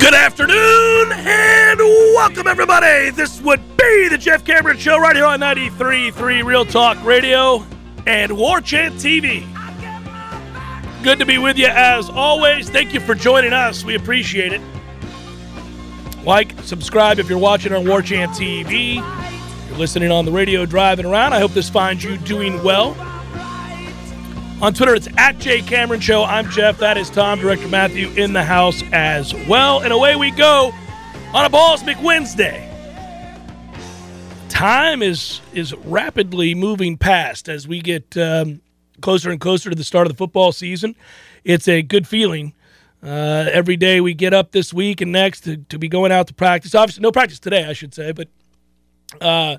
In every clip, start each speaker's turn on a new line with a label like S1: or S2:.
S1: Good afternoon and welcome everybody. This would be the Jeff Cameron Show right here on 93.3 Real Talk Radio and War Chant TV. Good to be with you as always. Thank you for joining us. We appreciate it. Like, subscribe if you're watching on War Chant TV. If you're listening on the radio driving around. I hope this finds you doing well. On Twitter, it's at Jay Cameron Show. I'm Jeff. That is Tom, Director Matthew in the house as well. And away we go on a Balls McWednesday. Time is is rapidly moving past as we get um, closer and closer to the start of the football season. It's a good feeling. Uh, every day we get up this week and next to, to be going out to practice. Obviously, no practice today, I should say, but uh,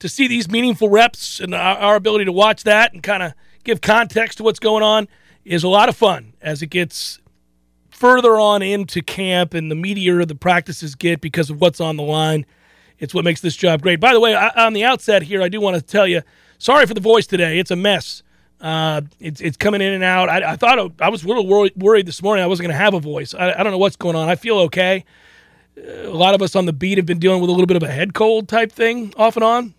S1: to see these meaningful reps and our, our ability to watch that and kind of give context to what's going on is a lot of fun as it gets further on into camp and the meatier the practices get because of what's on the line. It's what makes this job great. By the way, I, on the outset here, I do want to tell you, sorry for the voice today. It's a mess. Uh, it's it's coming in and out. I, I thought I was a little worried, worried this morning I wasn't going to have a voice. I, I don't know what's going on. I feel okay. A lot of us on the beat have been dealing with a little bit of a head cold type thing off and on,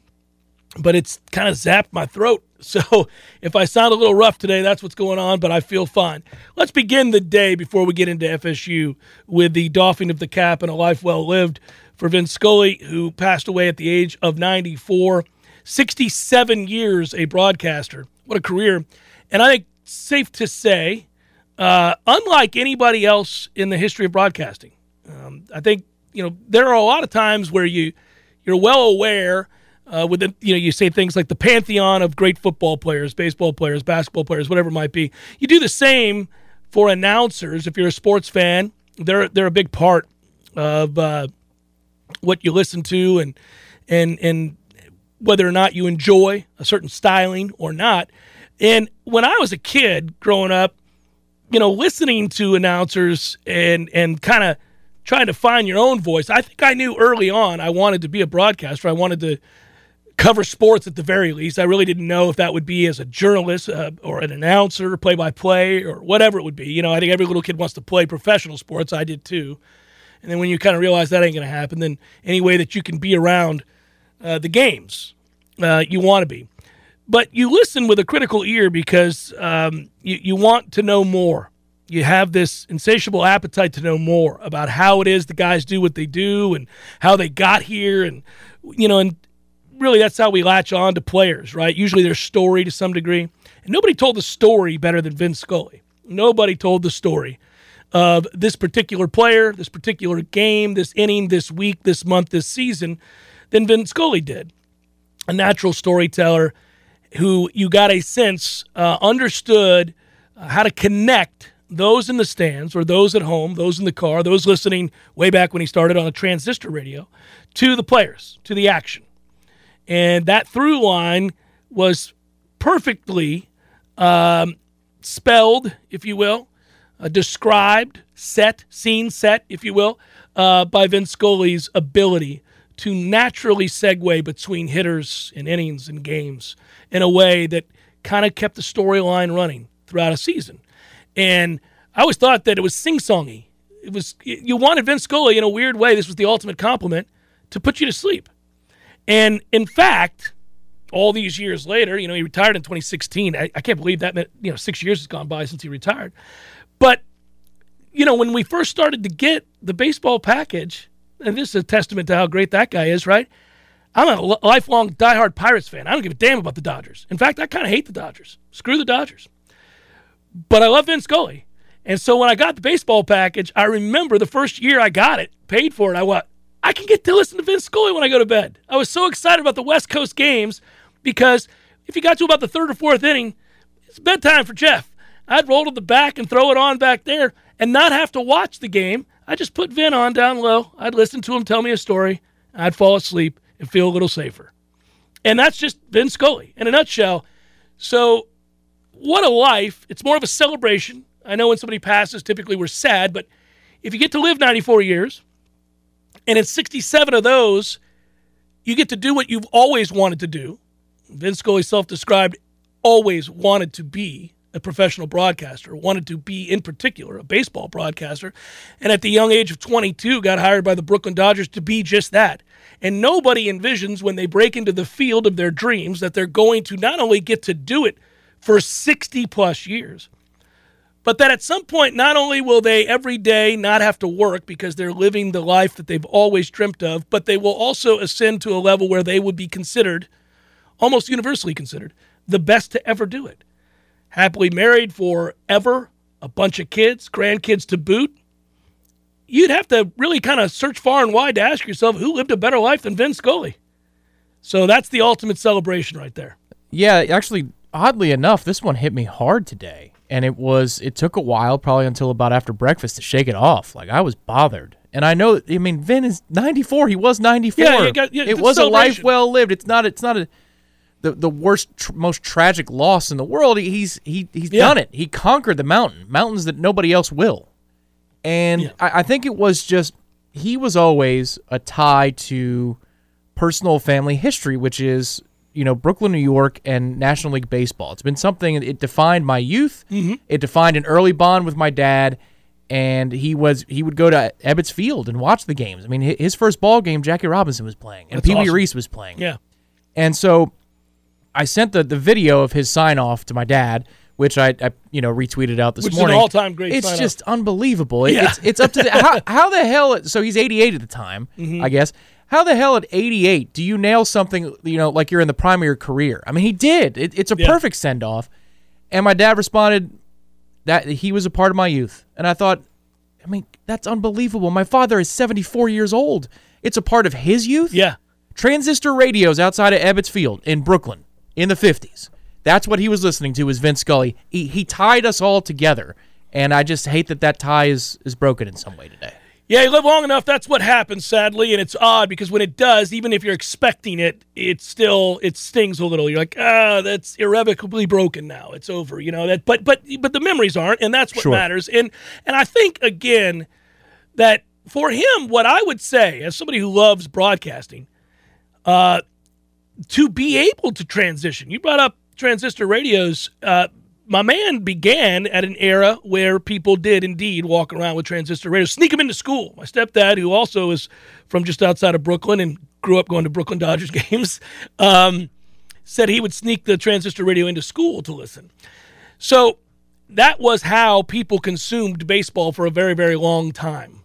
S1: but it's kind of zapped my throat. So if I sound a little rough today, that's what's going on, but I feel fine. Let's begin the day before we get into FSU with the doffing of the cap and a life well lived for Vin Scully, who passed away at the age of 94. 67 years a broadcaster. What a career. And I think safe to say, uh, unlike anybody else in the history of broadcasting, um, I think, you know, there are a lot of times where you, you're well aware – uh, with the, you know you say things like the pantheon of great football players, baseball players, basketball players, whatever it might be. You do the same for announcers. If you're a sports fan, they're they're a big part of uh, what you listen to and and and whether or not you enjoy a certain styling or not. And when I was a kid growing up, you know, listening to announcers and and kind of trying to find your own voice, I think I knew early on I wanted to be a broadcaster. I wanted to cover sports at the very least. I really didn't know if that would be as a journalist uh, or an announcer, play by play, or whatever it would be. You know, I think every little kid wants to play professional sports. I did too. And then when you kind of realize that ain't going to happen, then any way that you can be around uh, the games, uh, you want to be. But you listen with a critical ear because um, you, you want to know more. You have this insatiable appetite to know more about how it is the guys do what they do and how they got here. And, you know, and really that's how we latch on to players, right? Usually their story to some degree. And nobody told the story better than Vin Scully. Nobody told the story of this particular player, this particular game, this inning, this week, this month, this season than Vin Scully did. A natural storyteller who you got a sense uh, understood how to connect those in the stands or those at home, those in the car, those listening way back when he started on a transistor radio to the players, to the action. And that through line was perfectly um, spelled, if you will, uh, described, set, scene set, if you will, uh, by Vin Scully's ability to naturally segue between hitters and innings and games in a way that kind of kept the storyline running throughout a season. And I always thought that it was sing-songy. It was you wanted Vin Scully in a weird way. This was the ultimate compliment to put you to sleep. And in fact, all these years later, you know, he retired in 2016. I, I can't believe that, meant, you know, six years has gone by since he retired. But, you know, when we first started to get the baseball package, and this is a testament to how great that guy is, right? I'm a lifelong diehard Pirates fan. I don't give a damn about the Dodgers. In fact, I kind of hate the Dodgers. Screw the Dodgers. But I love Vin Scully. And so when I got the baseball package, I remember the first year I got it, paid for it, I went, I can get to listen to Vin Scully when I go to bed. I was so excited about the West Coast games because if you got to about the third or fourth inning, it's bedtime for Jeff. I'd roll to the back and throw it on back there and not have to watch the game. I just put Vin on down low. I'd listen to him tell me a story. I'd fall asleep and feel a little safer. And that's just Vin Scully in a nutshell. So, what a life. It's more of a celebration. I know when somebody passes, typically we're sad, but if you get to live 94 years, and in 67 of those, you get to do what you've always wanted to do. Vin Scully self described always wanted to be a professional broadcaster, wanted to be, in particular, a baseball broadcaster. And at the young age of 22, got hired by the Brooklyn Dodgers to be just that. And nobody envisions when they break into the field of their dreams that they're going to not only get to do it for 60 plus years, but that at some point, not only will they every day not have to work because they're living the life that they've always dreamt of, but they will also ascend to a level where they would be considered, almost universally considered, the best to ever do it. Happily married forever, a bunch of kids, grandkids to boot. You'd have to really kind of search far and wide to ask yourself who lived a better life than Vin Scully. So that's the ultimate celebration right there.
S2: Yeah, actually, oddly enough, this one hit me hard today, and it was it took a while, probably until about after breakfast, to shake it off. Like I was bothered, and I know. I mean, Vin is ninety four. He was ninety four.
S1: Yeah, you got- yeah,
S2: it was a life well lived. It's not. It's not a the the worst, tr- most tragic loss in the world. He's he he's
S1: Yeah.
S2: done it. He conquered the mountain, mountains that nobody else will. And
S1: Yeah.
S2: I, I think it was just he was always a tie to personal family history, which is you know Brooklyn, New York, and National League baseball. It's been something it defined my youth.
S1: Mm-hmm.
S2: It defined an early bond with my dad, and he was he would go to Ebbets Field and watch the games. I mean, his first ball game, Jackie Robinson was playing, and
S1: That's
S2: Pee Wee
S1: awesome.
S2: Reese was playing.
S1: Yeah.
S2: And so I sent the, the video of his sign off to my dad, which I, I you know retweeted out this
S1: Which
S2: morning.
S1: all-time great
S2: It's just unbelievable. It-
S1: Yeah.
S2: It's it's up to the, how how the hell. So he's 88 at the time,
S1: Mm-hmm.
S2: I guess. How the hell at 88 do you nail something you know like you're in the prime of your career? I mean, he did. It, it's a
S1: Yeah.
S2: perfect send off. And my dad responded that he was a part of my youth, and I thought, I mean, that's unbelievable. My father is 74 years old. It's a part of his youth
S1: Yeah.
S2: transistor radios outside of Ebbets Field in Brooklyn in the 50s. That's what he was listening to was Vin Scully. He, he tied us all together, and I just hate that that tie is, is broken in some way today.
S1: Yeah, you live long enough, that's what happens, sadly, and it's odd because when it does, even if you're expecting it, it still it stings a little. You're like, ah, that's irrevocably broken now. It's over, you know that. But but but the memories aren't, and that's what
S2: Sure.
S1: matters. And and I think again that for him, what I would say as somebody who loves broadcasting, uh, to be able to transition. You brought up transistor radios. Uh, my man began at an era where people did indeed walk around with transistor radios, sneak them into school. My stepdad, who also is from just outside of Brooklyn and grew up going to Brooklyn Dodgers games, um, said he would sneak the transistor radio into school to listen. So that was how people consumed baseball for a very, very long time.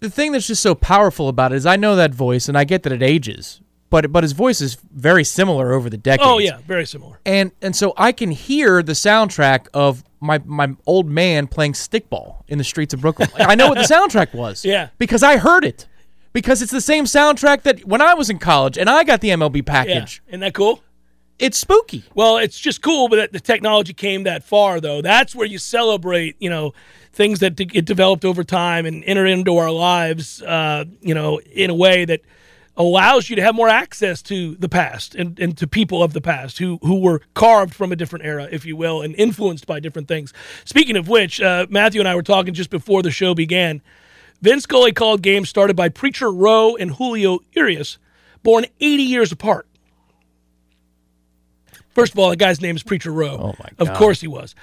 S2: The thing that's just so powerful about it is I know that voice, and I get that it ages, but but his voice is very similar over the decades.
S1: Oh yeah, very similar.
S2: and and so I can hear the soundtrack of my my old man playing stickball in the streets of Brooklyn. Like, I know what the soundtrack was.
S1: Yeah.
S2: because I heard it. Because it's the same soundtrack that when I was in college and I got the MLB package.
S1: Yeah, isn't that cool?
S2: It's spooky.
S1: Well, it's just cool, but that the technology came that far, though. That's where you celebrate, you know, things that get developed over time and enter into our lives, uh, you know, in a way that allows you to have more access to the past and, and to people of the past who who were carved from a different era, if you will, and influenced by different things. Speaking of which, uh, Matthew and I were talking just before the show began. Vin Scully called games started by Preacher Roe and Julio Urias, born 80 years apart. First of all, the guy's name is Preacher Roe.
S2: Oh, my
S1: Of course he was.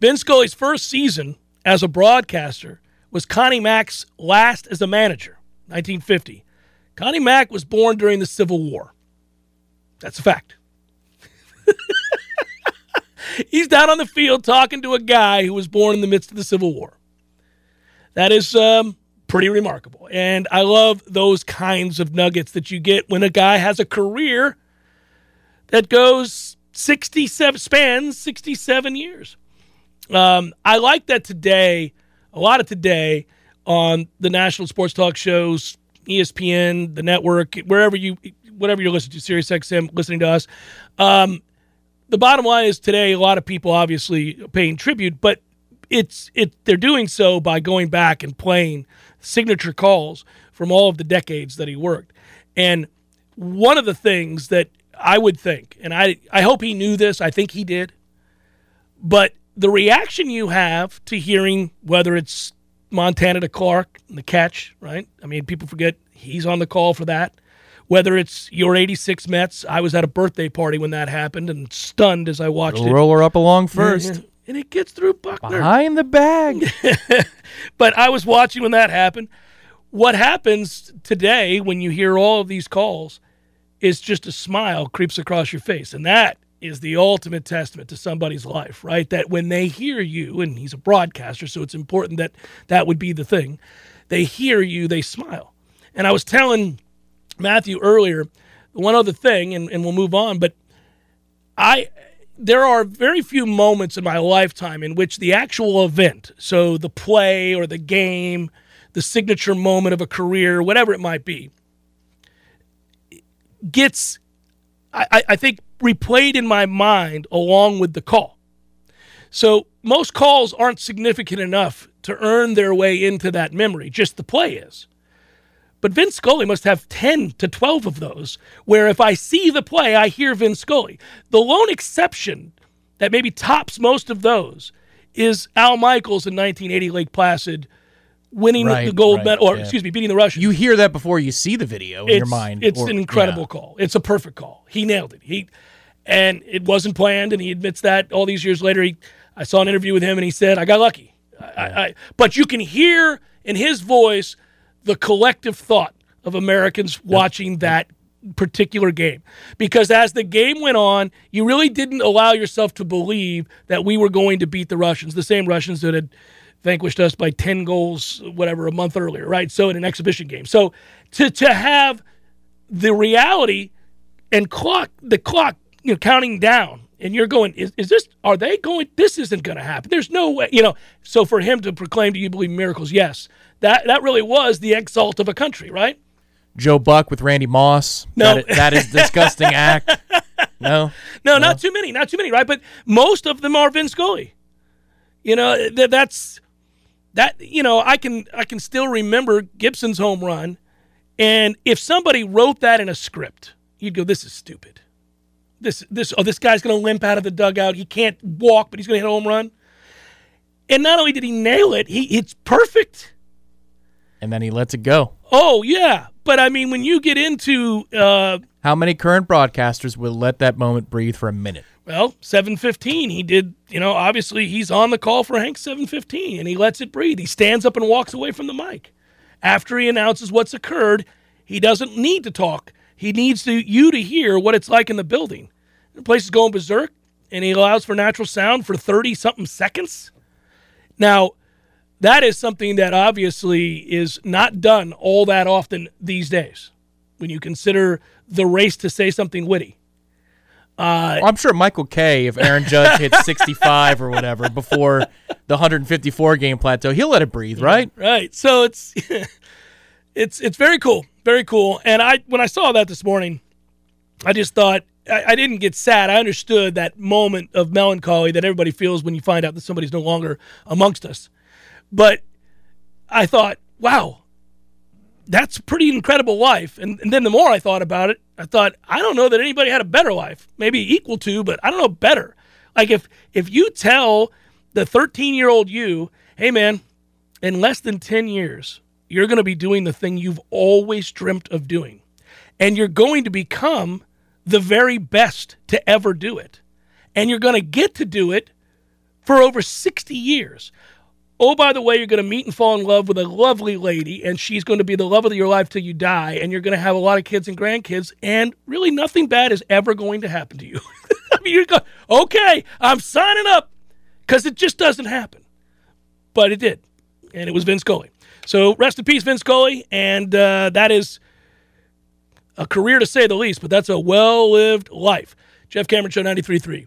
S1: Vin Scully's first season as a broadcaster was Connie Mack's last as a manager, 1950. Connie Mack was born during the Civil War. That's a fact. He's down on the field talking to a guy who was born in the midst of the Civil War. That is um, pretty remarkable. And I love those kinds of nuggets that you get when a guy has a career that goes 67, spans 67 years. Um, I like that today, a lot of today on the national sports talk shows, ESPN, the network, wherever you, whatever you're listening to, Sirius XM, listening to us. Um, the bottom line is today, a lot of people obviously paying tribute, but it's it they're doing so by going back and playing signature calls from all of the decades that he worked. And one of the things that I would think, and I I hope he knew this, I think he did, but the reaction you have to hearing whether it's Montana to Clark and the catch, right? I mean, people forget he's on the call for that. Whether it's your 86 Mets, I was at a birthday party when that happened and stunned as I watched it.
S2: Roll her up along first.
S1: And it gets through Buckner.
S2: Behind the bag.
S1: but I was watching when that happened. What happens today when you hear all of these calls is just a smile creeps across your face. And that is the ultimate testament to somebody's life, right? That when they hear you, and he's a broadcaster, so it's important that that would be the thing, they hear you, they smile. And I was telling Matthew earlier one other thing, and, and we'll move on, but I there are very few moments in my lifetime in which the actual event, so the play or the game, the signature moment of a career, whatever it might be, gets, I, I think, replayed in my mind along with the call. So most calls aren't significant enough to earn their way into that memory, just the play is. But Vin Scully must have 10 to 12 of those where if I see the play, I hear Vin Scully. The lone exception that maybe tops most of those is Al Michaels in 1980 Lake Placid winning
S2: Right,
S1: the gold
S2: right,
S1: medal, or
S2: yeah.
S1: excuse me, beating the Russians.
S2: You hear that before you see the video in
S1: it's,
S2: your mind.
S1: It's
S2: or-
S1: an incredible
S2: yeah.
S1: call. It's a perfect call. He nailed it. He and it wasn't planned, and he admits that all these years later. He, I saw an interview with him, and he said, "I got lucky." I, I, but you can hear in his voice the collective thought of Americans watching that particular game. Because as the game went on, you really didn't allow yourself to believe that we were going to beat the Russians, the same Russians that had vanquished us by 10 goals, whatever, a month earlier, right? So in an exhibition game. So to, to have the reality and clock, the clock, you know, counting down, and you're going, is, is this, are they going, this isn't going to happen. There's no way, you know. So for him to proclaim, do you believe in miracles? Yes. That, that really was the exalt of a country, right?
S2: Joe Buck with Randy Moss.
S1: No.
S2: That, that is disgusting act. No.
S1: No, not too many, not too many, right? But most of them are Vin Scully. You know, th- that's that. You know, I can I can still remember Gibson's home run, and if somebody wrote that in a script, you'd go, "This is stupid." This this oh, this guy's going to limp out of the dugout. He can't walk, but he's going to hit a home run. And not only did he nail it, he it's perfect.
S2: And then he lets it go.
S1: Oh yeah, but I mean, when you get into uh,
S2: How many current broadcasters will let that moment breathe for a minute?
S1: Well, 715, he did, you know, obviously he's on the call for Hank 715 and he lets it breathe. He stands up and walks away from the mic. After he announces what's occurred, he doesn't need to talk. He needs to, you to hear what it's like in the building. The place is going berserk and he allows for natural sound for 30 something seconds. Now, that is something that obviously is not done all that often these days when you consider the race to say something witty.
S2: Well, I'm sure Michael Kay, if Aaron Judge hits 65 or whatever before the 154 game plateau, he'll let it breathe, right?
S1: Right. So it's it's it's very cool, very cool. And I when I saw that this morning, I just thought I, I didn't get sad. I understood that moment of melancholy that everybody feels when you find out that somebody's no longer amongst us. But I thought, wow, that's a pretty incredible life. And, and then the more I thought about it, I thought, I don't know that anybody had a better life. Maybe equal to, but I don't know better. Like if if you tell the 13 year old you, hey man, in less than 10 years, you're going to be doing the thing you've always dreamt of doing. And you're going to become the very best to ever do it. And you're going to get to do it for over 60 years. Oh, by the way, you're going to meet and fall in love with a lovely lady, and she's going to be the love of your life till you die, and you're going to have a lot of kids and grandkids, and really nothing bad is ever going to happen to you. I you're go, okay, I'm signing up because it just doesn't happen. But it did, and it was Vin Scully. So rest in peace, Vin Scully, and uh, that is a career to say the least, but that's a well lived life. Jeff Cameron Show 93.3.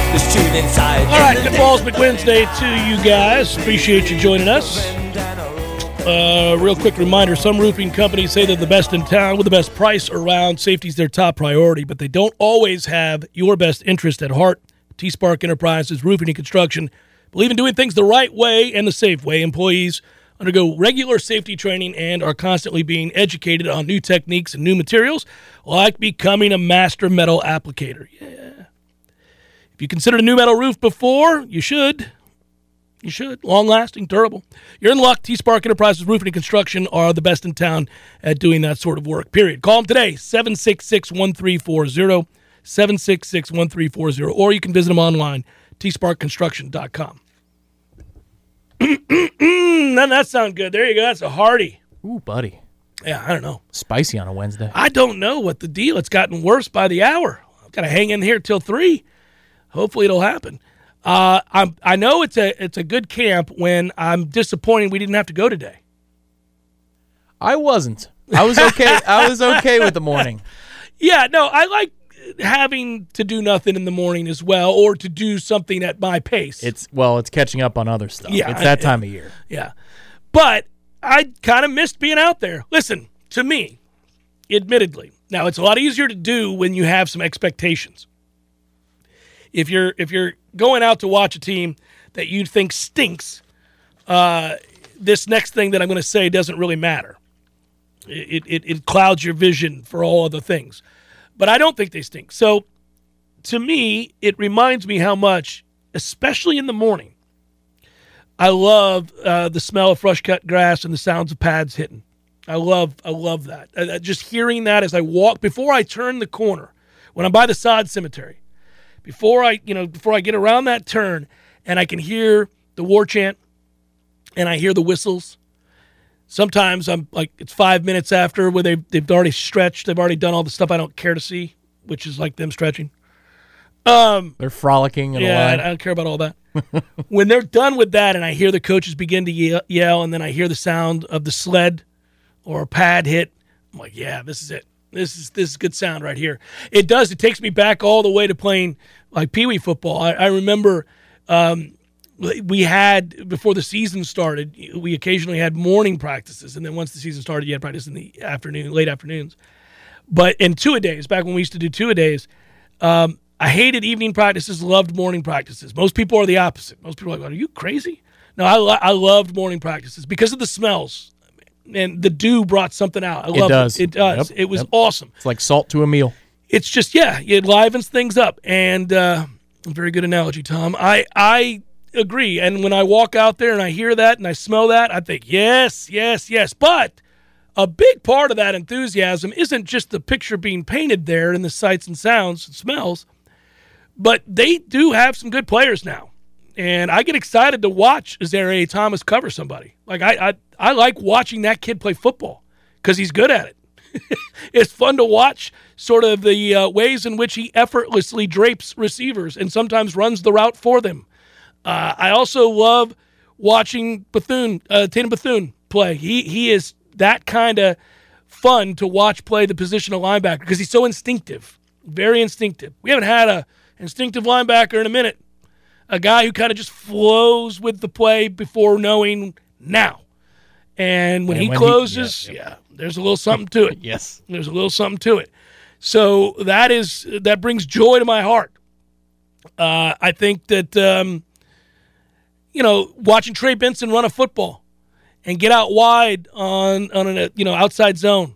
S1: All right, good Balls McWednesday to you guys. Appreciate you joining us. Uh, real quick reminder some roofing companies say they're the best in town with the best price around. Safety's their top priority, but they don't always have your best interest at heart. T Spark Enterprises, Roofing and Construction, believe in doing things the right way and the safe way. Employees undergo regular safety training and are constantly being educated on new techniques and new materials, like becoming a master metal applicator. Yeah. If you considered a new metal roof before, you should. You should. Long lasting, durable. You're in luck. T Spark Enterprises Roofing and Construction are the best in town at doing that sort of work, period. Call them today, 766 1340, 766 1340, or you can visit them online, tsparkconstruction.com. Doesn't that sound good? There you go. That's a hearty.
S2: Ooh, buddy.
S1: Yeah, I don't know.
S2: Spicy on a Wednesday.
S1: I don't know what the deal. It's gotten worse by the hour. I've got to hang in here till three. Hopefully, it'll happen. Uh, I'm, I know it's a it's a good camp when I'm disappointed we didn't have to go today.
S2: I wasn't. I was okay. I was okay with the morning.
S1: Yeah, no, I like having to do nothing in the morning as well, or to do something at my pace.
S2: It's well, it's catching up on other stuff.
S1: Yeah,
S2: it's that
S1: I-
S2: time of year.
S1: Yeah. But I kind of missed being out there. Listen, to me, admittedly. Now, it's a lot easier to do when you have some expectations. If you're if you're going out to watch a team that you think stinks, uh, this next thing that I'm going to say doesn't really matter. It, it it clouds your vision for all other things. But I don't think they stink. So to me, it reminds me how much, especially in the morning, I love uh, the smell of fresh cut grass and the sounds of pads hitting. I love, I love that. Uh, just hearing that as I walk before I turn the corner, when I'm by the sod cemetery, before I, you know, before I get around that turn, and I can hear the war chant, and I hear the whistles. Sometimes I'm like, it's five minutes after where they've they've already stretched, they've already done all the stuff I don't care to see, which is like them stretching.
S2: Um, They're frolicking in
S1: Yeah, I don't care about all that. when they're done with that, and I hear the coaches begin to yell, yell, and then I hear the sound of the sled or a pad hit, I'm like, yeah, this is it. This is this is good sound right here. It does. It takes me back all the way to playing like pee wee football. I, I remember um, we had before the season started. We occasionally had morning practices, and then once the season started, you had practice in the afternoon, late afternoons. But in two a days, back when we used to do two a days, um, I hated evening practices, loved morning practices. Most people are the opposite. Most people are like, "Are you crazy?" No, I, lo- I loved morning practices because of the smells, and the dew brought something out. I
S2: It
S1: love
S2: does.
S1: It, it does.
S2: Yep,
S1: It was
S2: yep.
S1: awesome.
S2: It's like salt to a meal.
S1: It's just yeah, it livens things up, and uh, very good analogy, Tom. I I agree. And when I walk out there and I hear that and I smell that, I think yes, yes, yes. But a big part of that enthusiasm isn't just the picture being painted there and the sights and sounds and smells, but they do have some good players now. And I get excited to watch Zare Thomas cover somebody. Like I, I, I like watching that kid play football because he's good at it. it's fun to watch sort of the uh, ways in which he effortlessly drapes receivers and sometimes runs the route for them. Uh, I also love watching Bethune, uh, Tatum Bethune play. He he is that kind of fun to watch play the position of linebacker because he's so instinctive, very instinctive. We haven't had a instinctive linebacker in a minute. A guy who kind of just flows with the play before knowing now. And when
S2: And
S1: he
S2: when he-
S1: closes,
S2: yeah,
S1: yeah, there's a little something to it.
S2: Yes.
S1: There's a little something to it. So that is that brings joy to my heart. Uh, I think that um, you know watching Trey Benson run a football and get out wide on on a you know outside zone,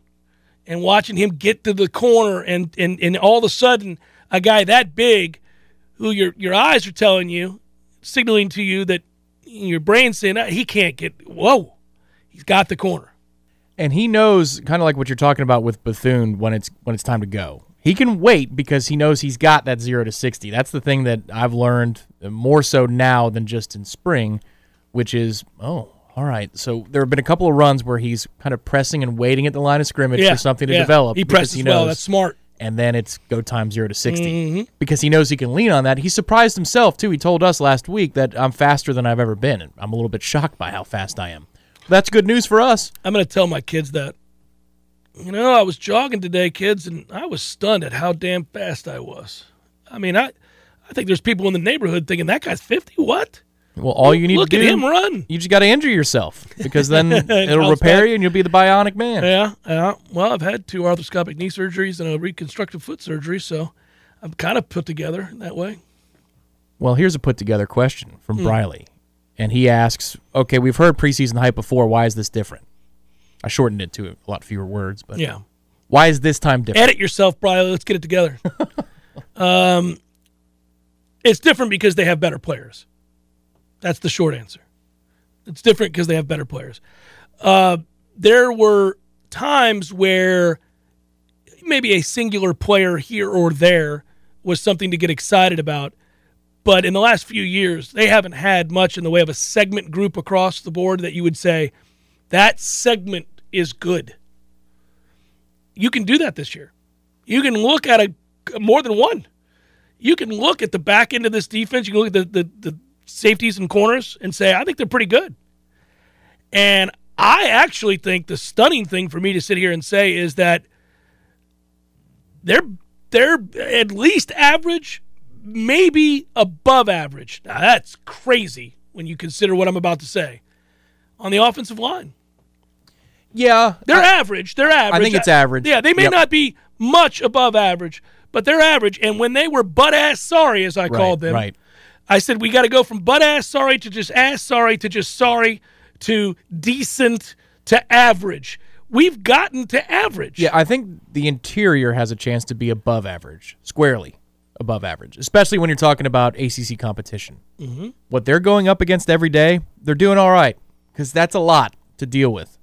S1: and watching him get to the corner and and and all of a sudden a guy that big, who your your eyes are telling you, signaling to you that your brain's saying "Ah, he can't get. Whoa, he's got the corner.
S2: and he knows kind of like what you're talking about with Bethune when it's when it's time to go. He can wait because he knows he's got that 0 to 60. That's the thing that I've learned more so now than just in spring, which is, oh, all right. So there have been a couple of runs where he's kind of pressing and waiting at the line of scrimmage
S1: Yeah,
S2: for something to
S1: yeah.
S2: develop.
S1: He presses
S2: he
S1: well.
S2: knows-
S1: That's smart.
S2: And then it's go time 0 to 60
S1: Mm-hmm.
S2: because he knows he can lean on that. He surprised himself too. He told us last week that I'm faster than I've ever been. and I'm a little bit shocked by how fast I am. That's good news for us.
S1: I'm going to tell my kids that. You know, I was jogging today, kids, and I was stunned at how damn fast I was. I mean, I, I think there's people in the neighborhood thinking that guy's 50. What?
S2: Well, all you need
S1: Look
S2: to
S1: at
S2: do
S1: him run.
S2: You just got to injure yourself because then it'll repair
S1: back.
S2: you and you'll be the bionic man.
S1: Yeah, yeah. Well, I've had two arthroscopic knee surgeries and a reconstructive foot surgery, so I'm kind of put together that way.
S2: Well, here's a put together question from Briley. And he asks, okay, we've heard preseason hype before. Why is this different? I shortened it to a lot fewer words, but
S1: Yeah.
S2: why is this time different?
S1: Edit yourself, Briley. Let's get it together. um, it's different because they have better players. That's the short answer. It's different because they have better players. Uh, there were times where maybe a singular player here or there was something to get excited about. But in the last few years, they haven't had much in the way of a segment group across the board that you would say that segment is good. You can do that this year. You can look at a more than one. You can look at the back end of this defense. You can look at the, the, the safeties and corners and say, I think they're pretty good. And I actually think the stunning thing for me to sit here and say is that they're they're at least average, maybe above average. Now that's crazy when you consider what I'm about to say. On the offensive line.
S2: yeah.
S1: They're average. They're average.
S2: I think it's average.
S1: Yeah, they may
S2: Yep.
S1: not be much above average, but they're average. And when they were butt ass sorry, as I
S2: right,
S1: called them,
S2: Right.
S1: I said we got to go from butt ass sorry to just ass sorry to just sorry to decent to average. We've gotten to average.
S2: Yeah, I think the interior has a chance to be above average, squarely above average, especially when you're talking about ACC competition. Mm-hmm. What they're going up against every day, they're doing all right because that's a lot to deal with.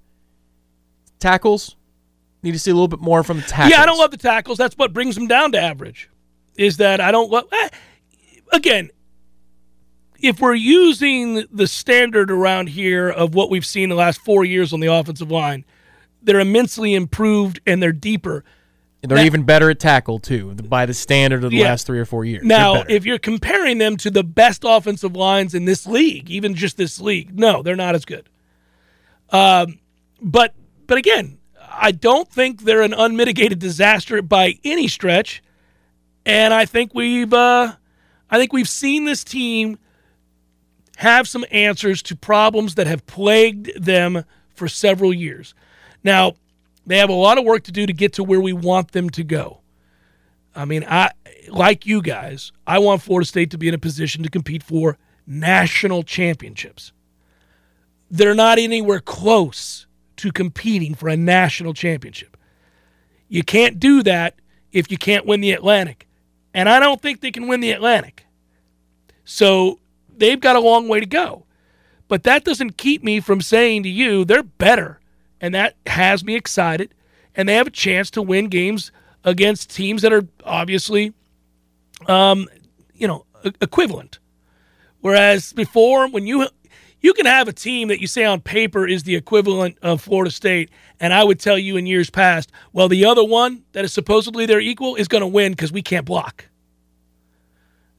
S2: Tackles, need to see a little bit more from the tackles.
S1: Yeah, I don't love the tackles. That's what brings them down to average. Is that I don't love. eh, again, if we're using the standard around here of what we've seen the last four years on the offensive line, they're immensely improved and they're deeper.
S2: They're
S1: that-
S2: even better at tackle too, by the standard of the
S1: Yeah.
S2: last three or four years.
S1: Now, if you're comparing them to the best offensive lines in this league, even just this league, no, they're not as good. Um, but but again, I don't think they're an unmitigated disaster by any stretch, and I think we've uh, I think we've seen this team have some answers to problems that have plagued them for several years. Now, they have a lot of work to do to get to where we want them to go. I mean, I like you guys, I want Florida State to be in a position to compete for national championships. They're not anywhere close to competing for a national championship. You can't do that if you can't win the Atlantic. And I don't think they can win the Atlantic. So they've got a long way to go. But that doesn't keep me from saying to you, they're better. And that has me excited. And they have a chance to win games against teams that are obviously, um, you know, equivalent. Whereas before, when you you can have a team that you say on paper is the equivalent of Florida State, and I would tell you in years past, well, the other one that is supposedly their equal is going to win because we can't block.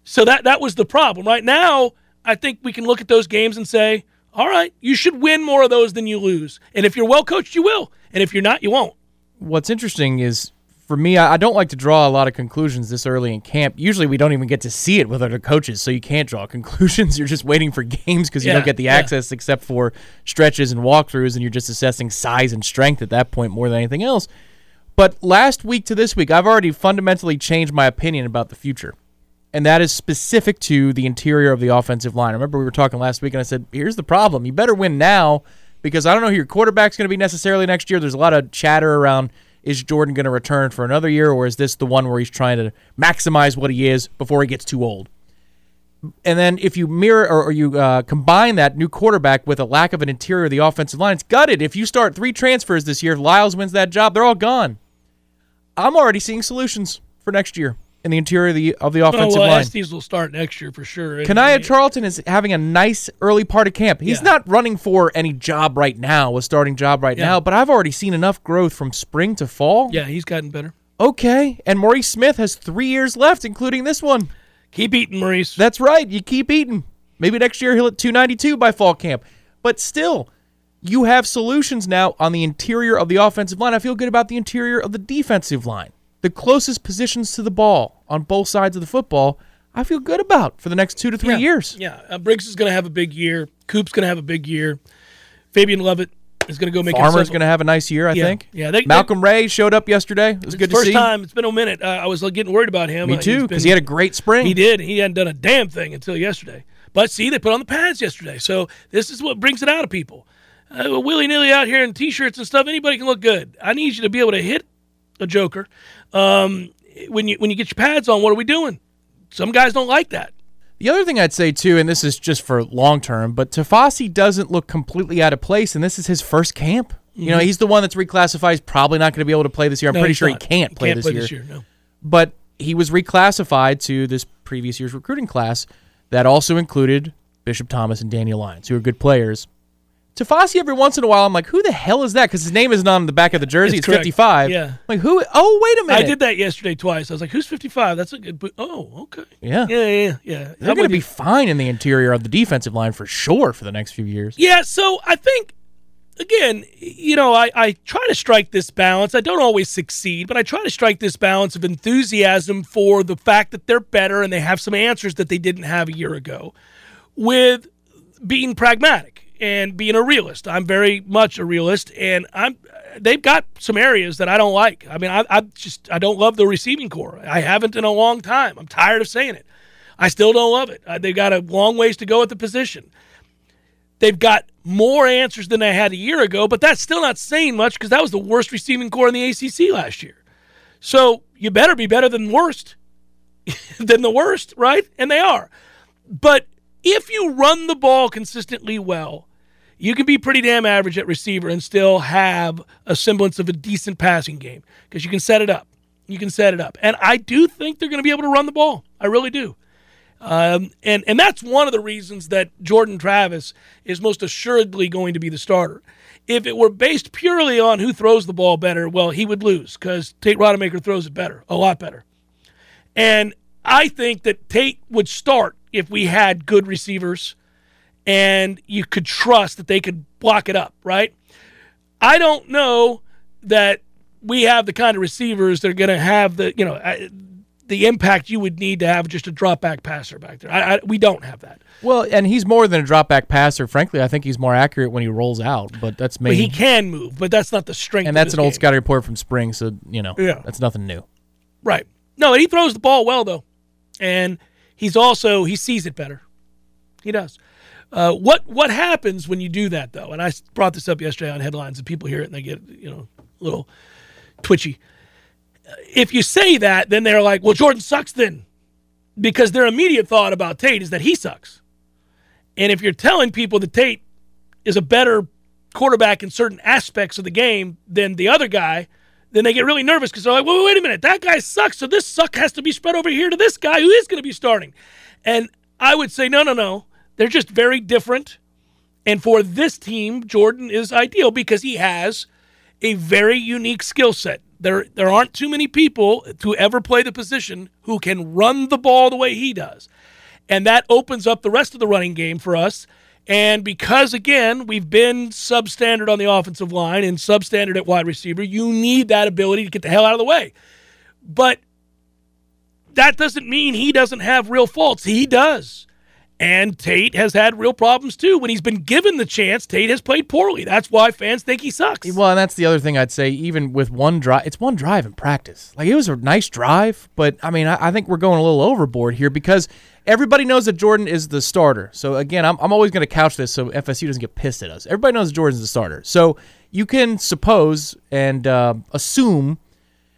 S1: So that that was the problem. Right now, I think we can look at those games and say, all right, you should win more of those than you lose. And if you're well coached, you will. And if you're not, you won't.
S2: What's interesting is for me, I, don't like to draw a lot of conclusions this early in camp. Usually, we don't even get to see it with other coaches, so you can't draw conclusions. You're just waiting for games because you
S1: Yeah,
S2: don't get the
S1: yeah.
S2: access except for stretches and walkthroughs, and you're just assessing size and strength at that point more than anything else. But last week to this week, I've already fundamentally changed my opinion about the future. And that is specific to the interior of the offensive line. I remember we were talking last week, and I said, here's the problem. You better win now because I don't know who your quarterback's going to be necessarily next year. There's a lot of chatter around is Jordan going to return for another year, or is this the one where he's trying to maximize what he is before he gets too old? And then if you mirror or, or you uh, combine that new quarterback with a lack of an interior of the offensive line, it's gutted. If you start three transfers this year, if Lyles wins that job, they're all gone. I'm already seeing solutions for next year in the interior of the of the
S1: Oh,
S2: offensive
S1: well,
S2: line.
S1: Estes will start next year for sure.
S2: Kanaya Charlton is having a nice early part of camp. He's
S1: Yeah.
S2: not running for any job right now, a starting job right
S1: Yeah.
S2: now, but I've already seen enough growth from spring to fall.
S1: Yeah, he's gotten better.
S2: Okay. And Maurice Smith has three years left, including this one.
S1: Keep eating, Maurice.
S2: That's right. You keep eating. Maybe next year he'll hit 292 by fall camp. But still, you have solutions now on the interior of the offensive line. I feel good about the interior of the defensive line. The closest positions to the ball on both sides of the football, I feel good about for the next two to three
S1: yeah.
S2: years.
S1: Yeah, uh, Briggs is going to have a big year. Coop's going to have a big year. Fabian Lovett is going to go make
S2: Farmer's going to have a nice year, I
S1: Yeah,
S2: think.
S1: yeah, they- they-
S2: Malcolm Ray showed up yesterday. It was good to
S1: First
S2: see.
S1: time. It's been a minute. Uh, I was like, getting worried about him.
S2: Me
S1: Uh,
S2: too, because he had a great spring.
S1: He did. He hadn't done a damn thing until yesterday. But see, they put on the pads yesterday. So this is what brings it out of people. Uh, willy nilly out here in t-shirts and stuff. Anybody can look good. I need you to be able to hit a joker. Um, when you when you get your pads on, what are we doing? Some guys don't like that.
S2: The other thing I'd say too, and this is just for long term, but Tafasi doesn't look completely out of place, and this is his first camp. You know, he's the one that's reclassified. He's probably not going to be able to play this year. I'm
S1: Mm-hmm. No,
S2: pretty sure
S1: not.
S2: he can't play, this, year.
S1: year. No.
S2: But he was reclassified to this previous year's recruiting class that also included Bishop Thomas and Daniel Lyons, who are good players. Tafasi, every once in a while, I'm like, who the hell is that? Because his name isn't on the back of the jersey.
S1: It's
S2: It's, 55.
S1: Yeah.
S2: I'm like, who? Oh, wait a minute.
S1: I did that yesterday twice. I was like, "Who's 55? That's a good." bo- Oh, okay.
S2: Yeah.
S1: Yeah, yeah, yeah.
S2: They're going to be fine in the interior of the defensive line for sure for the next few years.
S1: Yeah, so I think again, you know, I, I try to strike this balance. I don't always succeed, but I try to strike this balance of enthusiasm for the fact that they're better and they have some answers that they didn't have a year ago with being pragmatic and being a realist. I'm very much a realist and I'm they've got some areas that I don't like. I mean, I, I just I don't love the receiving core. I haven't in a long time. I'm tired of saying it. I still don't love it. Uh, they've got a long ways to go at the position. They've got more answers than they had a year ago, but that's still not saying much because that was the worst receiving core in the ACC last year. So you better be better than worst, than the worst, right? And they are. But if you run the ball consistently well, you can be pretty damn average at receiver and still have a semblance of a decent passing game because you can set it up. You can set it up. And I do think they're going to be able to run the ball. I really do. Um, and and that's one of the reasons that Jordan Travis is most assuredly going to be the starter. If it were based purely on who throws the ball better, well, he would lose because Tate Rodemaker throws it better, a lot better. And I think that Tate would start if we had good receivers and you could trust that they could block it up, right? I don't know that we have the kind of receivers that are going to have the, you know, the impact you would need to have just a drop back passer back there. I, I, we don't have that.
S2: Well, and he's more than a drop back passer. Frankly, I think he's more accurate when he rolls out, but that's
S1: But
S2: maybe.
S1: he can move, but that's not the strength.
S2: and that's an old
S1: game.
S2: scouting report from spring, so, you know,
S1: Yeah.
S2: that's nothing new.
S1: Right. No, and he throws the ball well though, and he's also he sees it better. He does. Uh, what what happens when you do that though? And I brought this up yesterday on headlines, and people hear it and they get you know a little twitchy. Uh, If you say that, then they're like, "Well, Jordan sucks." Then, because their immediate thought about Tate is that he sucks. And if you're telling people that Tate is a better quarterback in certain aspects of the game than the other guy, then they get really nervous because they're like, wait, wait a minute, that guy sucks. So this suck has to be spread over here to this guy who is going to be starting. And I would say, no, no, no. They're just very different. And for this team, Jordan is ideal because he has a very unique skill set. There, there aren't too many people to ever play the position who can run the ball the way he does. And that opens up the rest of the running game for us. And because, again, we've been substandard on the offensive line and substandard at wide receiver, you need that ability to get the hell out of the way. But that doesn't mean he doesn't have real faults. He does. And Tate has had real problems too. When he's been given the chance, Tate has played poorly. That's why fans think he sucks.
S2: Well, and that's the other thing I'd say. Even with one drive, it's one drive in practice. Like it was a nice drive, but I mean, I, I think we're going a little overboard here because everybody knows that Jordan is the starter. So again, I'm, I'm always going to couch this so FSU doesn't get pissed at us. Everybody knows Jordan's the starter. So you can suppose and uh, assume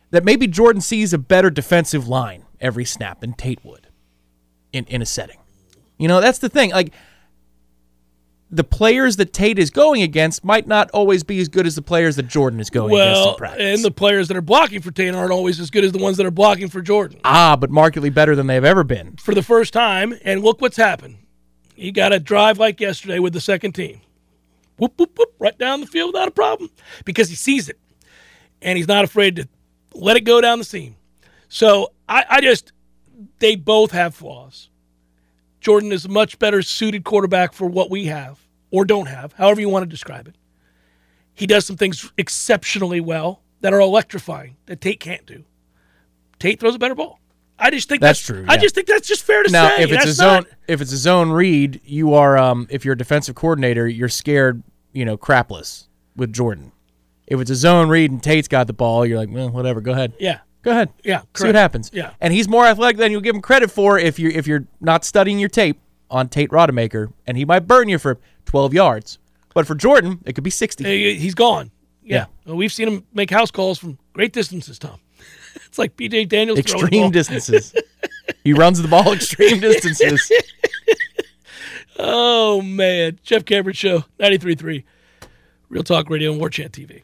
S2: that maybe Jordan sees a better defensive line every snap than Tate would in in a setting. You know, that's the thing. Like the players that Tate is going against might not always be as good as the players that Jordan is going against in
S1: well,
S2: practice.
S1: and the players that are blocking for Tate aren't always as good as the ones that are blocking for Jordan.
S2: ah, but markedly better than they've ever been.
S1: For the first time, and look what's happened. He got a drive like yesterday with the second team. Whoop, whoop, whoop, right down the field without a problem because he sees it. And he's not afraid to let it go down the seam. So I, I just, they both have flaws. Jordan is a much better suited quarterback for what we have or don't have, however you want to describe it. He does some things exceptionally well that are electrifying that Tate can't do. Tate throws a better ball. I just think
S2: That's
S1: that's,
S2: true,
S1: I just think that's just fair to
S2: Now,
S1: say.
S2: Now, if it's
S1: That's
S2: a zone,
S1: not-
S2: if it's a zone read, you are, um, if you're a defensive coordinator, you're scared, you know, crapless with Jordan. If it's a zone read and Tate's got the ball, you're like, well, whatever, go ahead.
S1: yeah,
S2: Go ahead.
S1: Yeah,
S2: See what happens.
S1: Yeah.
S2: And he's more athletic than you'll give him credit for if you're if you're not studying your tape on Tate Rodemaker, and he might burn you for 12 yards. But for Jordan, it could be 60.
S1: He- he's gone. Yeah.
S2: Yeah.
S1: We've seen him make house calls from great distances, Tom. it's like PJ Daniels
S2: extreme distances. he runs the ball extreme distances.
S1: Oh man, Jeff Cameron Show, 93.3, Real Talk Radio and War Chant TV.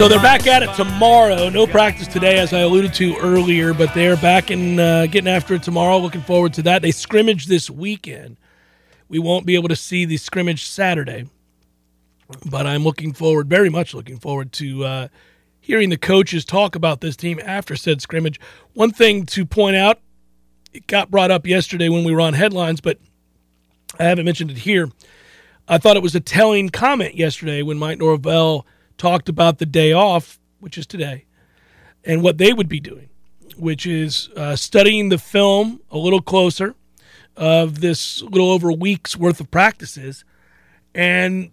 S1: So they're back at it tomorrow. No practice today, as I alluded to earlier, but they're back and uh, getting after it tomorrow. Looking forward to that. They scrimmage this weekend. We won't be able to see the scrimmage Saturday, but I'm looking forward, very much looking forward to uh, hearing the coaches talk about this team after said scrimmage. One thing to point out, it got brought up yesterday when we were on headlines, but I haven't mentioned it here. I thought it was a telling comment yesterday when Mike Norvell talked about the day off, which is today, and what they would be doing, which is uh, studying the film a little closer of this little over a week's worth of practices. And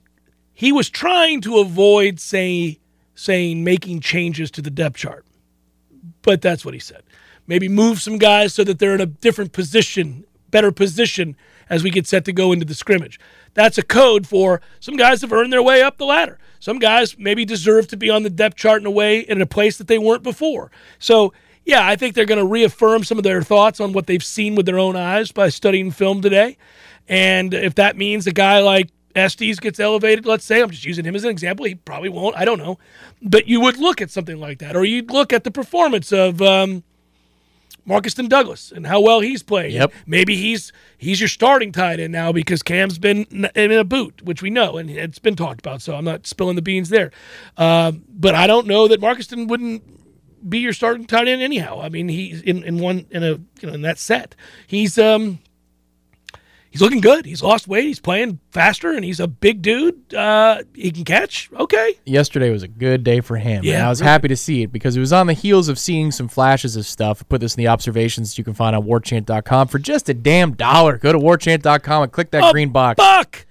S1: he was trying to avoid say, saying making changes to the depth chart. But that's what he said. Maybe move some guys so that they're in a different position, better position as we get set to go into the scrimmage. That's a code for some guys have earned their way up the ladder. Some guys maybe deserve to be on the depth chart in a way in a place that they weren't before. So, yeah, I think they're going to reaffirm some of their thoughts on what they've seen with their own eyes by studying film today. And if that means a guy like Estes gets elevated, let's say, I'm just using him as an example. He probably won't. I don't know. But you would look at something like that. Or you'd look at the performance of um, Markeston Douglas and how well he's playing.
S2: Yep.
S1: Maybe he's he's your starting tight end now because Cam's been in a boot, which we know, and it's been talked about. So I'm not spilling the beans there. Um, but I don't know that Markeston wouldn't be your starting tight end anyhow. I mean, he's in, in one in a you know in that set. He's um he's looking good. He's lost weight. He's playing faster, and he's a big dude. Uh, he can catch. Okay.
S2: Yesterday was a good day for him.
S1: Yeah,
S2: and I was
S1: really.
S2: happy to see it because it was on the heels of seeing some flashes of stuff. I put this in the observations you can find on warchant.com for just a damn dollar. Go to warchant.com and click that
S1: A
S2: green box.
S1: Buck.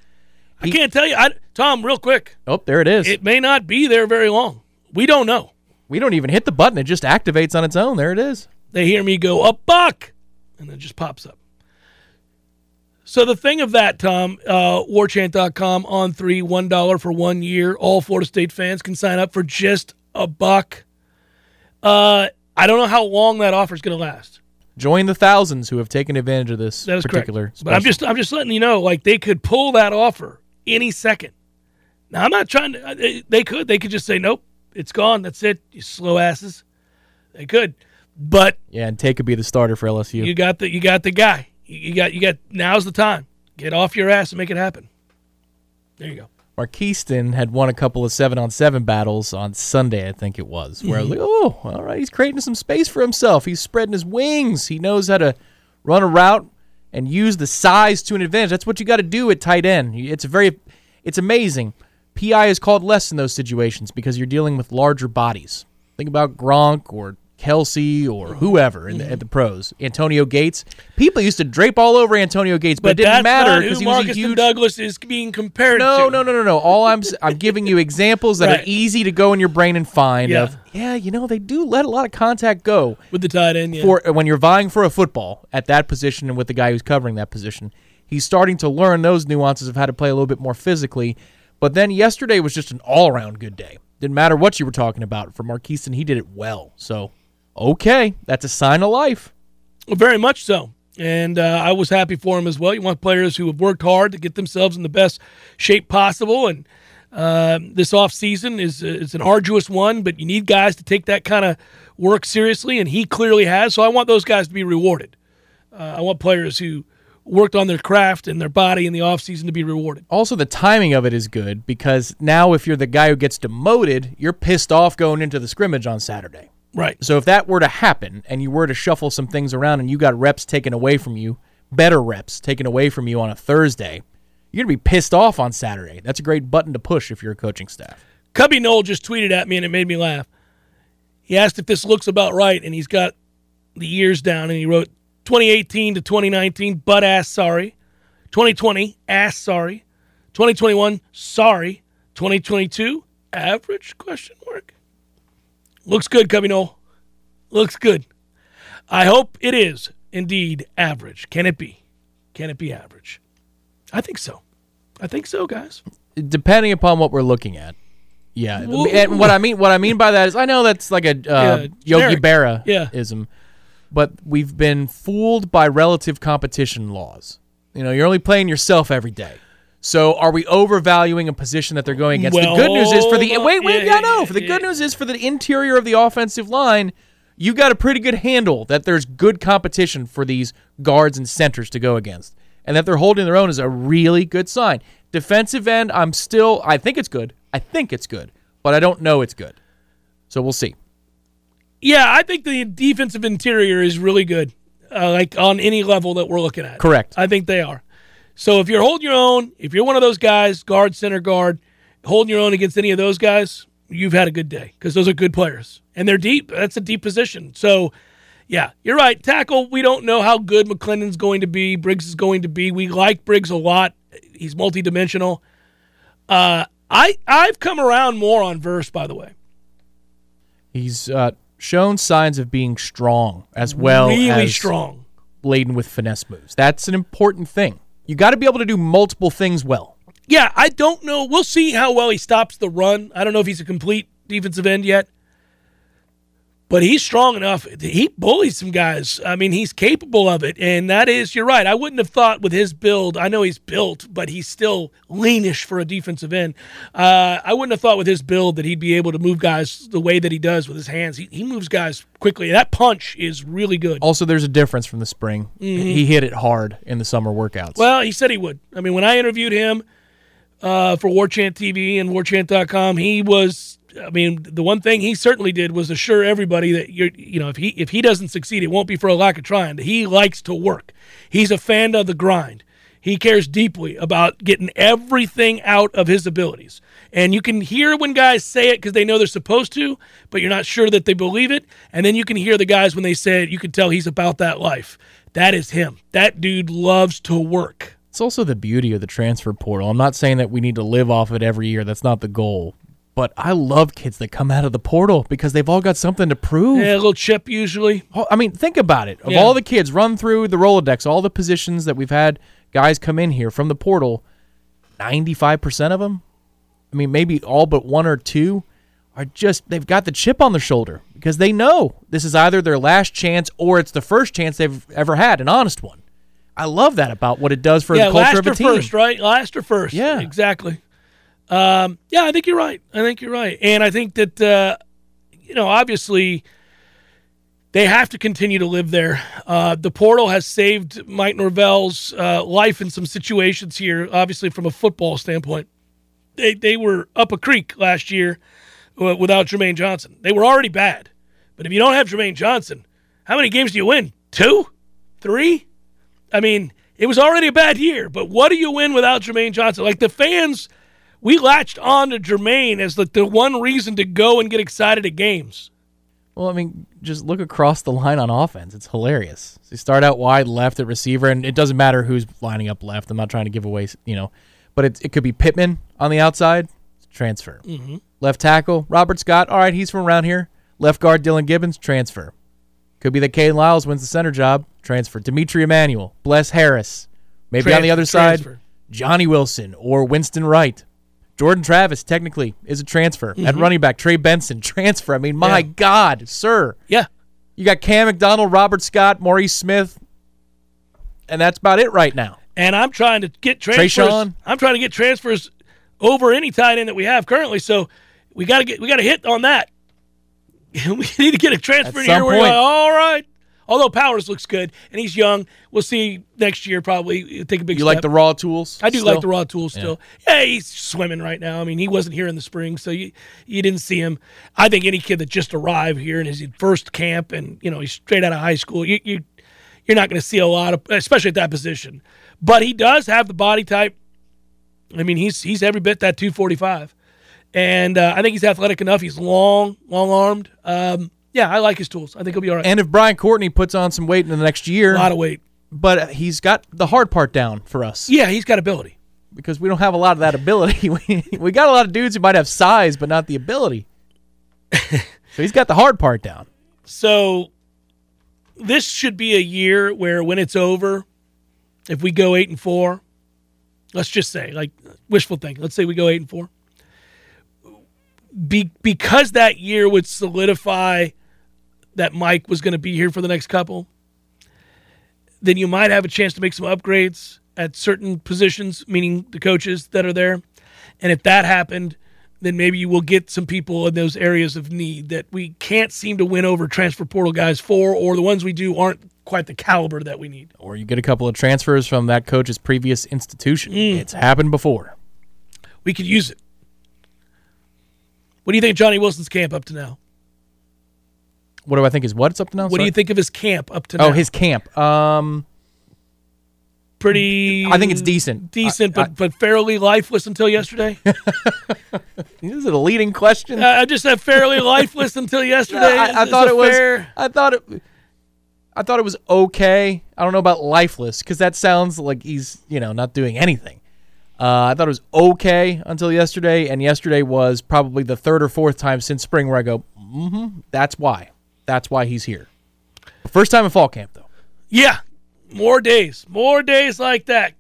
S1: I can't tell you, I, Tom. Real quick,
S2: Oh, there it is.
S1: it may not be there very long. We don't know.
S2: we don't even hit the button. It just activates on its own. There it is.
S1: they hear me go a buck and then it just pops up so the thing of that tom uh, warchant.com on three one dollar for one year all florida state fans can sign up for just a buck uh, I don't know how long that offer is going to last.
S2: Join the thousands who have taken advantage of this
S1: That is
S2: particular.
S1: correct. But I'm just I'm just letting you know, like they could pull that offer any second. Now I'm not trying to. They, they could. They could just say nope, it's gone. That's it. You slow asses. They could, but
S2: yeah, and Tay could be the starter for LSU.
S1: you got the you got the guy. You, got you got. Now's the time. Get off your ass and make it happen. There you go.
S2: Markeston had won a couple of seven on seven battles on Sunday, I think it was, where I was like, oh, all right, he's creating some space for himself. He's spreading his wings. He knows how to run a route and use the size to an advantage. That's what you got to do at tight end. It's a very, it's amazing. PI is called less in those situations because you're dealing with larger bodies. Think about Gronk or Kelce or mm-hmm. whoever in the, at mm-hmm. the pros. Antonio Gates. People used to drape all over Antonio Gates, but,
S1: But
S2: it didn't matter because he was a
S1: Marcus
S2: huge
S1: Douglas is being compared
S2: no,
S1: to.
S2: no, no, no, no. All I'm I'm giving you examples that
S1: Right.
S2: are easy to go in your brain and find.
S1: Yeah.
S2: Of yeah, you know they do let a lot of contact go
S1: With the tight end, yeah.
S2: for uh, when you're vying for a football at that position and with the guy who's covering that position. He's starting to learn those nuances of how to play a little bit more physically. But then yesterday was just an all around good day. Didn't matter what you were talking about. For Marquise, he did it well. So okay, that's a sign of life.
S1: Well, very much so. And uh, I was happy for him as well. You want players who have worked hard to get themselves in the best shape possible. And uh, this off season is is an arduous one, but you need guys to take that kind of work seriously, and he clearly has. So I want those guys to be rewarded. Uh, I want players who worked on their craft and their body in the off season to be rewarded.
S2: Also, the timing of it is good because now if you're the guy who gets demoted, you're pissed off going into the scrimmage on Saturday.
S1: Right.
S2: So if that were to happen and you were to shuffle some things around and you got reps taken away from you, better reps taken away from you on a Thursday, you're going to be pissed off on Saturday. That's a great button to push if you're a coaching staff.
S1: Cubby Knoll just tweeted at me and it made me laugh. He asked if this looks about right, and he's got the years down, and he wrote 2018 to 2019, butt ass sorry. 2020, ass sorry. 2021, sorry. 2022, average? Question mark. Looks good, Cubby Knoll. Looks good. I hope it is indeed average. Can it be? Can it be average? I think so. I think so, guys.
S2: Depending upon what we're looking at. Yeah,
S1: Woo-
S2: and what I mean what I mean by that is I know that's like a uh,
S1: Yeah,
S2: Yogi. Berra
S1: Yeah.
S2: ism, but we've been fooled by relative competition laws. You know, you're only playing yourself every day. So are we overvaluing a position that they're going against?
S1: Well,
S2: the good news is for the wait, wait,
S1: Yeah,
S2: yeah, no. For the good news is for the interior of the offensive line, you got a pretty good handle that there's good competition for these guards and centers to go against, and that they're holding their own is a really good sign. Defensive end, I'm still, I think it's good. I think it's good, but I don't know it's good. So we'll see.
S1: Yeah, I think the defensive interior is really good, uh, like on any level that we're looking at.
S2: Correct.
S1: I think they are. So if you're holding your own, if you're one of those guys, guard, center, guard, holding your own against any of those guys, you've had a good day because those are good players and they're deep. That's a deep position. So, yeah, you're right. Tackle, we don't know how good McClendon's going to be. Briggs is going to be. We like Briggs a lot. He's multidimensional. Uh, I I've come around more on Verse, by the way.
S2: He's uh, shown signs of being strong as well
S1: really
S2: as
S1: strong.
S2: laden with finesse moves. That's an important thing. You got to be able to do multiple things well.
S1: Yeah, I don't know. We'll see how well he stops the run. I don't know if he's a complete defensive end yet. But he's strong enough. He bullies some guys. I mean, he's capable of it. And that is, you're right. I wouldn't have thought with his build, I know he's built, but he's still leanish for a defensive end. Uh, I wouldn't have thought with his build that he'd be able to move guys the way that he does with his hands. He, he moves guys quickly. That punch is really good.
S2: Also, there's a difference from the spring. He hit it hard in the summer workouts.
S1: Mm-hmm. Well, he said he would. I mean, when I interviewed him uh, for War Chant TV and WarChant.com, he was. I mean, the one thing he certainly did was assure everybody that you're, you know, if he if he doesn't succeed, it won't be for a lack of trying. He likes to work. He's a fan of the grind. He cares deeply about getting everything out of his abilities. And you can hear when guys say it because they know they're supposed to, but you're not sure that they believe it. And then you can hear the guys when they say it, you can tell he's about that life. That is him. That dude loves to work.
S2: it's also the beauty of the transfer portal. I'm not saying that we need to live off it every year. That's not the goal. But I love kids that come out of the portal because they've all got something to prove.
S1: Yeah, a little chip usually.
S2: I mean, think about it. Of
S1: Yeah.
S2: all the kids run through the Rolodex, all the positions that we've had guys come in here from the portal, 95% of them, I mean, maybe all but one or two are just they've got the chip on their shoulder because they know this is either their last chance or it's the first chance they've ever had, an honest one. I love that about what it does for
S1: yeah,
S2: the culture of a
S1: or
S2: team.
S1: first, right? Last or first.
S2: Yeah.
S1: exactly. Um, yeah, I think you're right. I think you're right, and I think that uh, you know, obviously, they have to continue to live there. Uh, the portal has saved Mike Norvell's uh, life in some situations here. Obviously, from a football standpoint, they they were up a creek last year uh, without Jermaine Johnson. They were already bad, but if you don't have Jermaine Johnson, how many games do you win? Two, three. I mean, it was already a bad year, but what do you win without Jermaine Johnson? Like the fans, we latched on to Jermaine as like the one reason to go and get excited at games.
S2: Well, I mean, just look across the line on offense. It's hilarious. So you start out wide left at receiver, and it doesn't matter who's lining up left. I'm not trying to give away, you know, but it, it could be Pittman on the outside, transfer.
S1: Mhm.
S2: Left tackle, Robert Scott. All right, he's from around here. Left guard, Dillan Gibbons, transfer. Could be that Kane Lyles wins the center job, transfer. D'Mitri Emmanuel, Bless Harris. Maybe on the
S1: Transfer,
S2: other side. Johnny Wilson or Winston Wright. Jordan Travis technically is a transfer at
S1: Mhm.
S2: running back. Trey Benson transfer. I mean, my
S1: Yeah.
S2: God, sir.
S1: Yeah.
S2: You got Cam McDonald, Robert Scott, Maurice Smith, and that's about it right now.
S1: And I'm trying to get transfers.
S2: Treshaun?
S1: I'm trying to get transfers over any tight end that we have currently. So we got to get we got to hit on that. we need to get a transfer
S2: At
S1: here. Where you're like, all right. Although Powers looks good and he's young, we'll see next year. Probably take a big.
S2: You
S1: step.
S2: like the raw tools?
S1: I do
S2: still?
S1: like the raw tools still. Yeah. he's swimming right now. I mean, he wasn't here in the spring, so you you didn't see him. I think any kid that just arrived here in his first camp and you know he's straight out of high school, you you you're not going to see a lot of, especially at that position. But he does have the body type. I mean, he's he's every bit that 245, and uh, I think he's athletic enough. He's long, long armed. Um, yeah, I like his tools. I think he'll be all right.
S2: And if Brian Courtney puts on some weight in the next year,
S1: a lot of weight.
S2: but he's got the hard part down for us.
S1: Yeah, he's got ability.
S2: Because we don't have a lot of that ability. we, got a lot of dudes who might have size, but not the ability. so he's got the hard part down.
S1: So this should be a year where when it's over, if we go eight and four, let's just say, like wishful thinking, let's say we go eight and four. Be, because that year would solidify that Mike was going to be here for the next couple, then you might have a chance to make some upgrades at certain positions, meaning the coaches that are there. And if that happened, then maybe you will get some people in those areas of need that we can't seem to win over transfer portal guys for, or the ones we do aren't quite the caliber that we need.
S2: Or you get a couple of transfers from that coach's previous institution.
S1: Mm.
S2: It's happened before.
S1: We could use it. What do you think of Johnny Wilson's camp up to now?
S2: What do I think is what it's up to now?
S1: What do you think of his camp up to now?
S2: Oh, his camp. Um,
S1: pretty.
S2: I think it's decent.
S1: Decent,
S2: I-
S1: but but fairly lifeless until yesterday.
S2: Is it a leading question?
S1: Uh, I just said fairly lifeless until yesterday.
S2: I, I thought it was.
S1: fair-
S2: I thought it. I thought it was okay. I don't know about lifeless because that sounds like he's you know not doing anything. Uh, I thought it was okay until yesterday, and yesterday was probably the third or fourth time since spring where I go, mm-hmm, that's why. That's why he's here. First time in fall camp though.
S1: Yeah, more days, more days like that.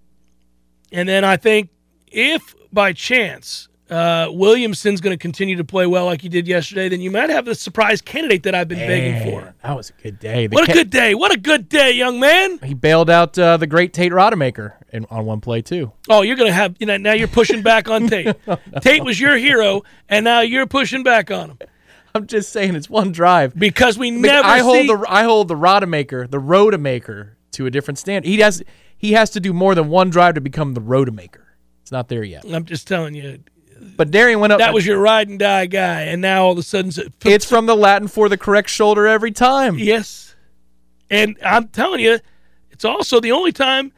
S1: And then I think if by chance uh, Williamson's going to continue to play well like he did yesterday, then you might have the surprise candidate that I've been begging for.
S2: That was a good day.
S1: What a good day! What a good day, young man.
S2: He bailed out uh, the great Tate Rodemaker in, on one play too.
S1: Oh, you're going to have you know now you're pushing back on Tate. Tate was your hero, and now you're pushing back on him
S2: I'm just saying it's one drive.
S1: because we never
S2: I hold
S1: see.
S2: the I hold the Rodemaker, the Rodemaker, to a different standard. He has he has to do more than one drive to become the Rodemaker. It's not there yet.
S1: I'm just telling you,
S2: But Darion went up.
S1: that was your ride and die guy, and now all of a sudden,
S2: It's from the Latin for the correct shoulder every time.
S1: Yes. And I'm telling you, it's also the only time.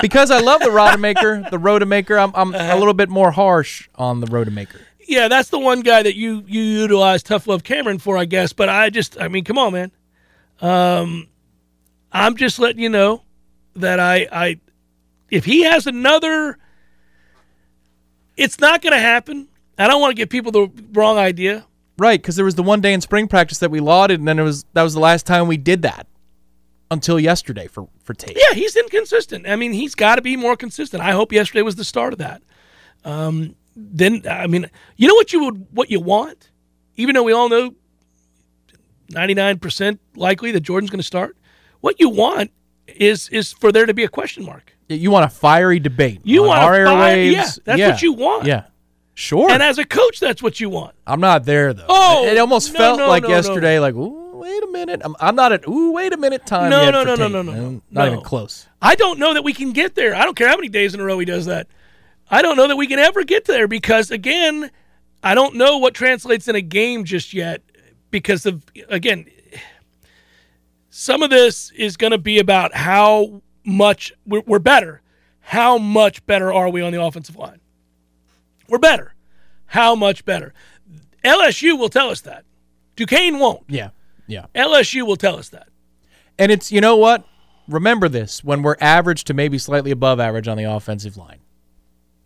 S2: because I love the Rodemaker, the Rodemaker. I'm I'm
S1: Uh-huh.
S2: a little bit more harsh on the Rodemaker.
S1: Yeah, that's the one guy that you you utilize Tough Love Cameron for, I guess. But I just, I mean, come on, man. Um, I'm just letting you know that I, I, if he has another, it's not going to happen. I don't want to give people the wrong idea.
S2: Right, because there was the one day in spring practice that we lauded, and then it was that was the last time we did that until yesterday for for Tate.
S1: Yeah, he's inconsistent. I mean, he's got to be more consistent. I hope yesterday was the start of that. Um, then I mean, you know what you would what you want, even though we all know ninety nine percent likely that Jordan's going to start. What you want is is for there to be a question mark.
S2: You want a fiery debate.
S1: You want
S2: our
S1: fire-
S2: airwaves.
S1: yeah, that's what you want.
S2: Yeah, sure.
S1: And as a coach, that's what you want.
S2: I'm not there though.
S1: Oh,
S2: it almost
S1: no,
S2: felt
S1: no,
S2: like
S1: no,
S2: yesterday. Like, ooh, wait a minute. I'm, I'm not at. Ooh, wait a minute. Time.
S1: No, no, no, no, no, no, no.
S2: Not
S1: No.
S2: even close.
S1: I don't know that we can get there. I don't care how many days in a row he does that. I don't know that we can ever get there because again, I don't know what translates in a game just yet because of again some of this is going to be about how much we're, we're better. How much better are we on the offensive line? We're better. How much better? LSU will tell us that. Duquesne won't.
S2: Yeah, yeah.
S1: LSU will tell us that.
S2: And it's you know what? Remember this when we're average to maybe slightly above average on the offensive line.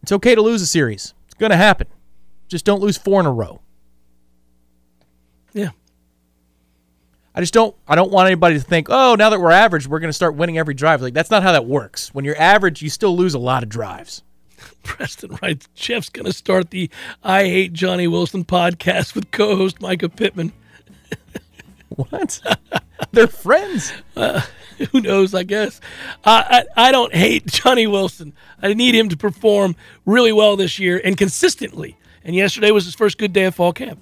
S2: It's okay to lose a series. It's going to happen. Just don't lose four in a row.
S1: Yeah.
S2: I just don't I don't want anybody to think, "Oh, now that we're average, we're going to start winning every drive." Like that's not how that works. When you're average, you still lose a lot of drives.
S1: Preston writes, Jeff's going to start the I Hate Johnny Wilson podcast with co host Mycah Pittman.
S2: What? They're friends.
S1: Uh, who knows, I guess. I, I, I don't hate Johnny Wilson. I need him to perform really well this year and consistently. And yesterday was his first good day of fall camp.